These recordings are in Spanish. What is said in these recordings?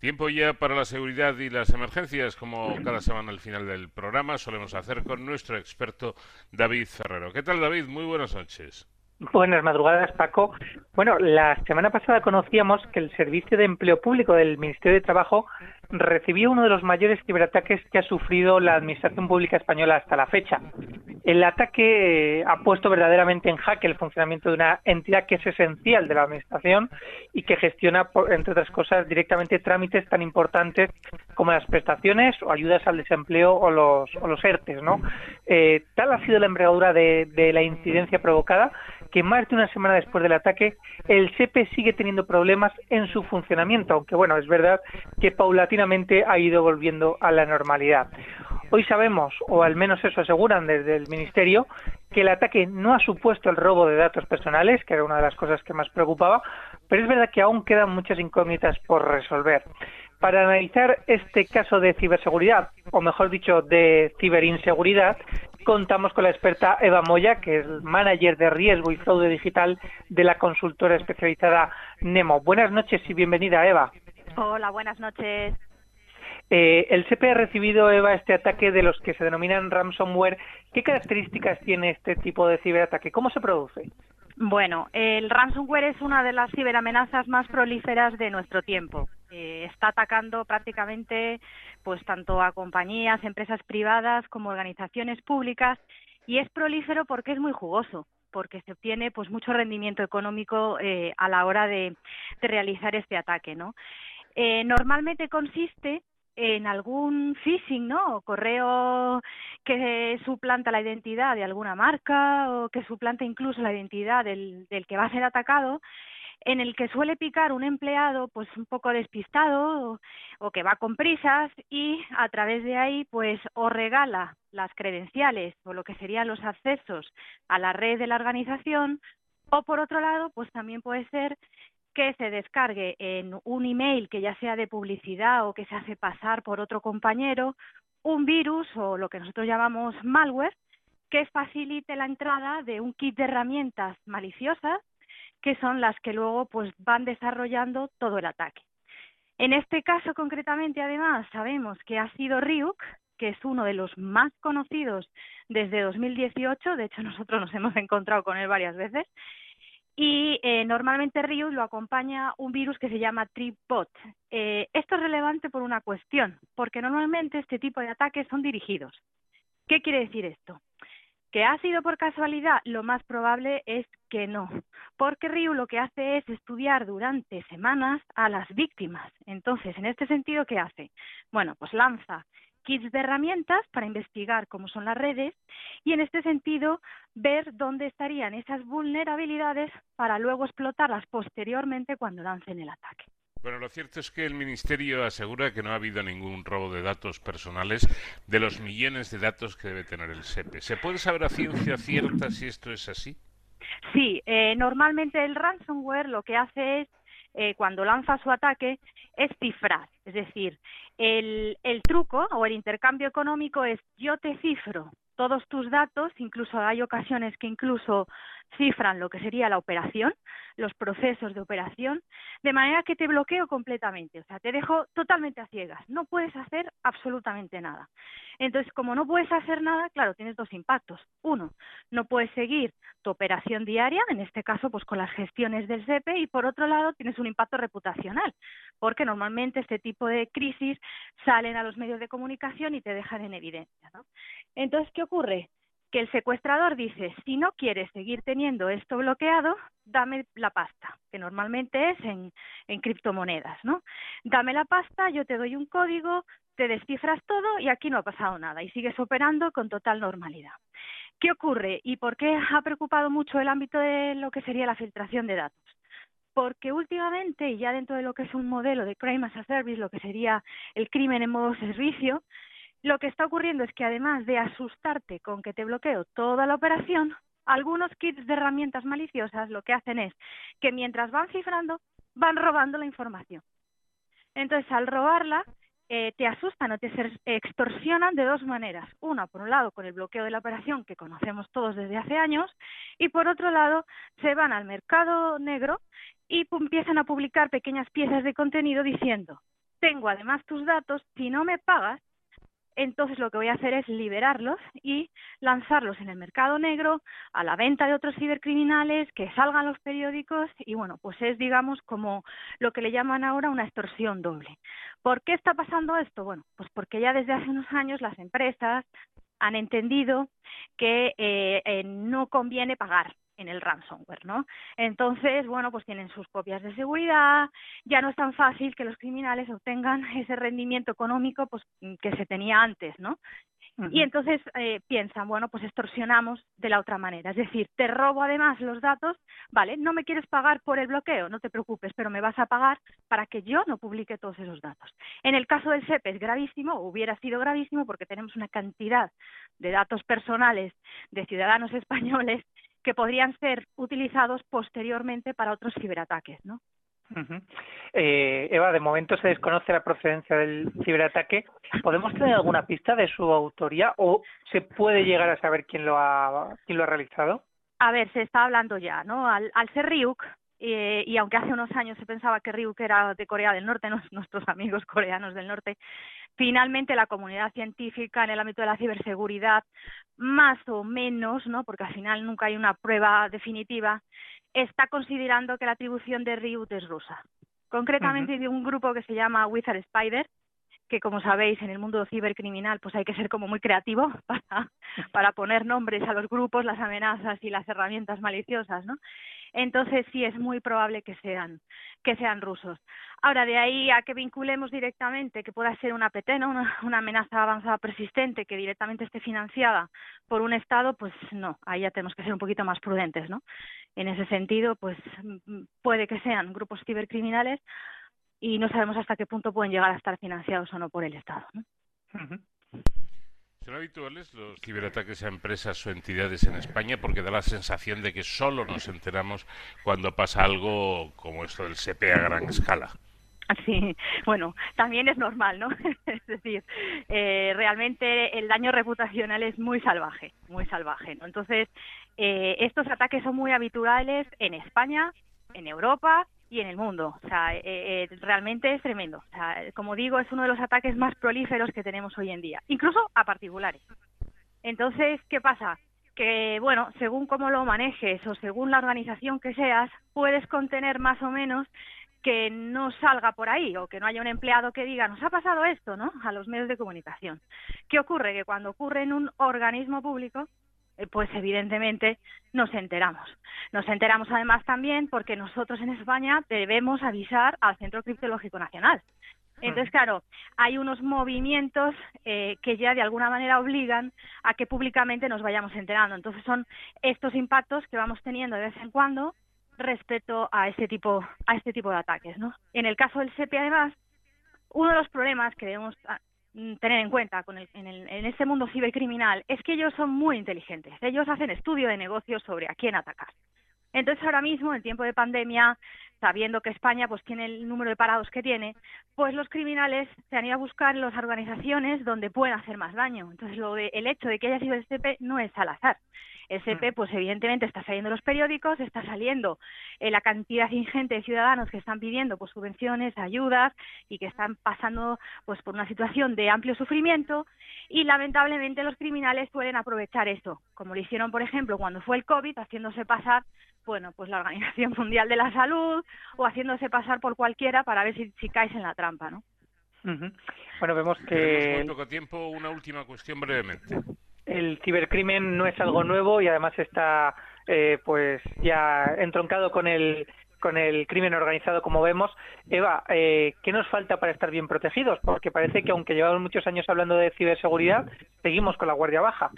Tiempo ya para la seguridad y las emergencias, como cada semana al final del programa solemos hacer con nuestro experto David Ferrero. ¿Qué tal David? Muy buenas noches. Buenas madrugadas, Paco. Bueno, la semana pasada conocíamos que el Servicio de Empleo Público del Ministerio de Trabajo recibió uno de los mayores ciberataques que ha sufrido la Administración Pública Española hasta la fecha. El ataque eh, ha puesto verdaderamente en jaque el funcionamiento de una entidad que es esencial de la Administración y que gestiona, entre otras cosas, directamente trámites tan importantes como las prestaciones o ayudas al desempleo o los, o los ERTES. ¿no? Eh, tal ha sido la envergadura de, la incidencia provocada que más de una semana después del ataque el SEPE sigue teniendo problemas en su funcionamiento, aunque bueno, es verdad que paulatinamente ha ido volviendo a la normalidad. Hoy sabemos, o al menos eso aseguran desde el Ministerio, que el ataque no ha supuesto el robo de datos personales, que era una de las cosas que más preocupaba, pero es verdad que aún quedan muchas incógnitas por resolver. Para analizar este caso de ciberseguridad, o mejor dicho, de ciberinseguridad, contamos con la experta Eva Moya, que es manager de riesgo y fraude digital de la consultora especializada Nemo. Buenas noches y bienvenida, Eva. Hola, buenas noches. Eh, el CP ha recibido, Eva, este ataque de los que se denominan ransomware. ¿Qué características tiene este tipo de ciberataque? ¿Cómo se produce? Bueno, el ransomware es una de las ciberamenazas más prolíferas de nuestro tiempo. Eh, está atacando prácticamente pues tanto a compañías, empresas privadas como organizaciones públicas y es prolífero porque es muy jugoso porque se obtiene pues mucho rendimiento económico eh, a la hora de, realizar este ataque, ¿no? Eh, normalmente consiste en algún phishing, ¿no? O correo que suplanta la identidad de alguna marca o que suplanta incluso la identidad del, del que va a ser atacado en el que suele picar un empleado pues un poco despistado o, que va con prisas y a través de ahí pues o regala las credenciales o lo que serían los accesos a la red de la organización o por otro lado pues también puede ser que se descargue en un email que ya sea de publicidad o que se hace pasar por otro compañero un virus o lo que nosotros llamamos malware que facilite la entrada de un kit de herramientas maliciosas que son las que luego pues van desarrollando todo el ataque. En este caso concretamente, además, sabemos que ha sido Ryuk, que es uno de los más conocidos desde 2018, de hecho nosotros nos hemos encontrado con él varias veces, y eh, normalmente Ryuk lo acompaña un virus que se llama Tripbot. Eh, esto es relevante por una cuestión, porque normalmente este tipo de ataques son dirigidos. ¿Qué quiere decir esto? ¿Que ha sido por casualidad? Lo más probable es que no, porque Ryu lo que hace es estudiar durante semanas a las víctimas. Entonces, en este sentido, ¿qué hace? Bueno, pues lanza kits de herramientas para investigar cómo son las redes y en este sentido ver dónde estarían esas vulnerabilidades para luego explotarlas posteriormente cuando lancen el ataque. Bueno, lo cierto es que el Ministerio asegura que no ha habido ningún robo de datos personales de los millones de datos que debe tener el SEPE. ¿Se puede saber a ciencia cierta si esto es así? Sí, eh, normalmente el ransomware lo que hace es, eh, cuando lanza su ataque, es cifrar. Es decir, el, el truco o el intercambio económico es yo te cifro todos tus datos, incluso hay ocasiones que incluso cifran lo que sería la operación, los procesos de operación, de manera que te bloqueo completamente, o sea, te dejo totalmente a ciegas, no puedes hacer absolutamente nada. Entonces, como no puedes hacer nada, claro, tienes dos impactos. Uno, no puedes seguir tu operación diaria, en este caso, pues con las gestiones del SEPE, y por otro lado, tienes un impacto reputacional, porque normalmente este tipo de crisis salen a los medios de comunicación y te dejan en evidencia. ¿no? Entonces, ¿qué ocurre? que el secuestrador dice, si no quieres seguir teniendo esto bloqueado, dame la pasta, que normalmente es en, en criptomonedas, ¿no? Dame la pasta, yo te doy un código, te descifras todo y aquí no ha pasado nada y sigues operando con total normalidad. ¿Qué ocurre y por qué ha preocupado mucho el ámbito de lo que sería la filtración de datos? Porque últimamente, y ya dentro de lo que es un modelo de crime as a service, lo que sería el crimen en modo servicio, lo que está ocurriendo es que además de asustarte con que te bloqueo toda la operación, algunos kits de herramientas maliciosas lo que hacen es que mientras van cifrando, van robando la información. Entonces, al robarla, eh, te asustan o te extorsionan de dos maneras. Una, por un lado, con el bloqueo de la operación que conocemos todos desde hace años, y por otro lado, se van al mercado negro y empiezan a publicar pequeñas piezas de contenido diciendo tengo además tus datos, si no me pagas, entonces lo que voy a hacer es liberarlos y lanzarlos en el mercado negro a la venta de otros cibercriminales, que salgan los periódicos y bueno, pues es digamos como lo que le llaman ahora una extorsión doble. ¿Por qué está pasando esto? Bueno, pues porque ya desde hace unos años las empresas han entendido que eh, eh, no conviene pagar en el ransomware, ¿no? Entonces, bueno, pues tienen sus copias de seguridad, ya no es tan fácil que los criminales obtengan ese rendimiento económico pues que se tenía antes, ¿no? Y entonces eh, piensan, bueno, pues extorsionamos de la otra manera. Es decir, te robo además los datos, vale, no me quieres pagar por el bloqueo, no te preocupes, pero me vas a pagar para que yo no publique todos esos datos. En el caso del SEP es gravísimo, hubiera sido gravísimo porque tenemos una cantidad de datos personales de ciudadanos españoles que podrían ser utilizados posteriormente para otros ciberataques, ¿no? Eh, Eva, de momento se desconoce la procedencia del ciberataque. ¿Podemos tener alguna pista de su autoría o se puede llegar a saber quién lo ha, quién lo ha realizado? A ver, se está hablando ya, ¿no? Al, al ser Ryuk, eh, y aunque hace unos años se pensaba que Ryuk era de Corea del Norte, nuestros amigos coreanos del norte, finalmente la comunidad científica en el ámbito de la ciberseguridad, más o menos, ¿no? porque al final nunca hay una prueba definitiva, está considerando que la atribución de Ryuk es rusa. Concretamente de un grupo que se llama Wizard Spider, que como sabéis en el mundo cibercriminal pues hay que ser como muy creativo para, para poner nombres a los grupos, las amenazas y las herramientas maliciosas, ¿no? Entonces sí es muy probable que sean, que sean rusos. Ahora, de ahí a que vinculemos directamente, que pueda ser una PT, ¿no? una, amenaza avanzada persistente que directamente esté financiada por un Estado, pues no, ahí ya tenemos que ser un poquito más prudentes, ¿no? En ese sentido, pues mm, puede que sean grupos cibercriminales y no sabemos hasta qué punto pueden llegar a estar financiados o no por el Estado. ¿no? ¿Son habituales los ciberataques a empresas o entidades en España? Porque da la sensación de que solo nos enteramos cuando pasa algo como esto del SEPE a gran escala. Sí, bueno, también es normal, ¿no? es decir, eh, realmente el daño reputacional es muy salvaje, muy salvaje, ¿no? Entonces, eh, estos ataques son muy habituales en España, en Europa y en el mundo. O sea, eh, eh, realmente es tremendo. O sea, como digo, es uno de los ataques más prolíferos que tenemos hoy en día, incluso a particulares. Entonces, ¿qué pasa? Que, bueno, según cómo lo manejes o según la organización que seas, puedes contener más o menos que no salga por ahí o que no haya un empleado que diga, nos ha pasado esto, ¿no? A los medios de comunicación. ¿Qué ocurre? Que cuando ocurre en un organismo público, eh, pues evidentemente nos enteramos. Nos enteramos además también porque nosotros en España debemos avisar al Centro Criptológico Nacional. Entonces, claro, hay unos movimientos eh, que ya de alguna manera obligan a que públicamente nos vayamos enterando. Entonces, son estos impactos que vamos teniendo de vez en cuando respecto a este tipo a este tipo de ataques, ¿no? En el caso del SEPI, además, uno de los problemas que debemos tener en cuenta con el, en, el, en este mundo cibercriminal es que ellos son muy inteligentes. Ellos hacen estudio de negocios sobre a quién atacar. Entonces ahora mismo, en tiempo de pandemia, sabiendo que España pues tiene el número de parados que tiene, pues los criminales se han ido a buscar las organizaciones donde pueden hacer más daño. Entonces lo de, el hecho de que haya sido el STP no es al azar. El STP, mm. pues evidentemente está saliendo en los periódicos, está saliendo eh, la cantidad ingente de ciudadanos que están pidiendo pues subvenciones, ayudas y que están pasando pues por una situación de amplio sufrimiento y lamentablemente los criminales suelen aprovechar eso, como lo hicieron por ejemplo cuando fue el COVID, haciéndose pasar bueno, pues la Organización Mundial de la Salud o haciéndose pasar por cualquiera para ver si, si caes en la trampa, ¿no? Bueno, vemos que... Muy poco tiempo, una última cuestión brevemente. El cibercrimen no es algo nuevo y además está eh, pues ya entroncado con el con el crimen organizado como vemos. Eva, eh, ¿qué nos falta para estar bien protegidos? Porque parece que aunque llevamos muchos años hablando de ciberseguridad, seguimos con la guardia baja.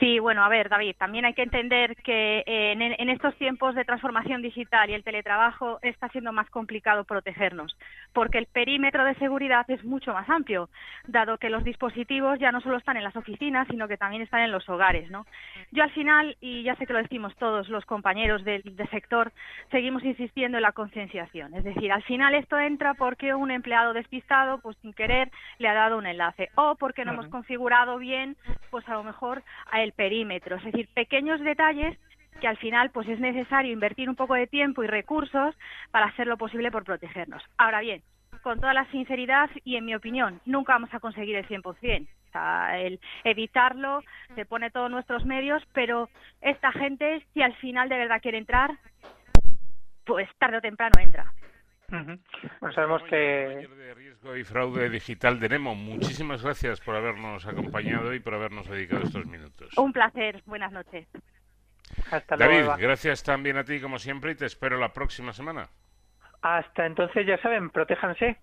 Sí, bueno, a ver, David, también hay que entender que eh, en, estos tiempos de transformación digital y el teletrabajo está siendo más complicado protegernos, porque el perímetro de seguridad es mucho más amplio, dado que los dispositivos ya no solo están en las oficinas, sino que también están en los hogares, ¿no? Yo al final, y ya sé que lo decimos todos los compañeros del, sector, seguimos insistiendo en la concienciación, es decir, al final esto entra porque un empleado despistado, pues sin querer, le ha dado un enlace, o porque no hemos configurado bien, pues a lo mejor el perímetro, es decir, pequeños detalles que al final pues es necesario invertir un poco de tiempo y recursos para hacer lo posible por protegernos. Ahora bien, con toda la sinceridad y, en mi opinión, nunca vamos a conseguir el 100%. O sea, el evitarlo se pone todos nuestros medios, pero esta gente, si al final de verdad quiere entrar, pues tarde o temprano entra. Pues sabemos que... de riesgo y fraude digital de Nemo, muchísimas gracias por habernos acompañado y por habernos dedicado estos minutos. Un placer, buenas noches. Hasta David, gracias también a ti como siempre y te espero la próxima semana. Hasta entonces, ya saben, protéjanse.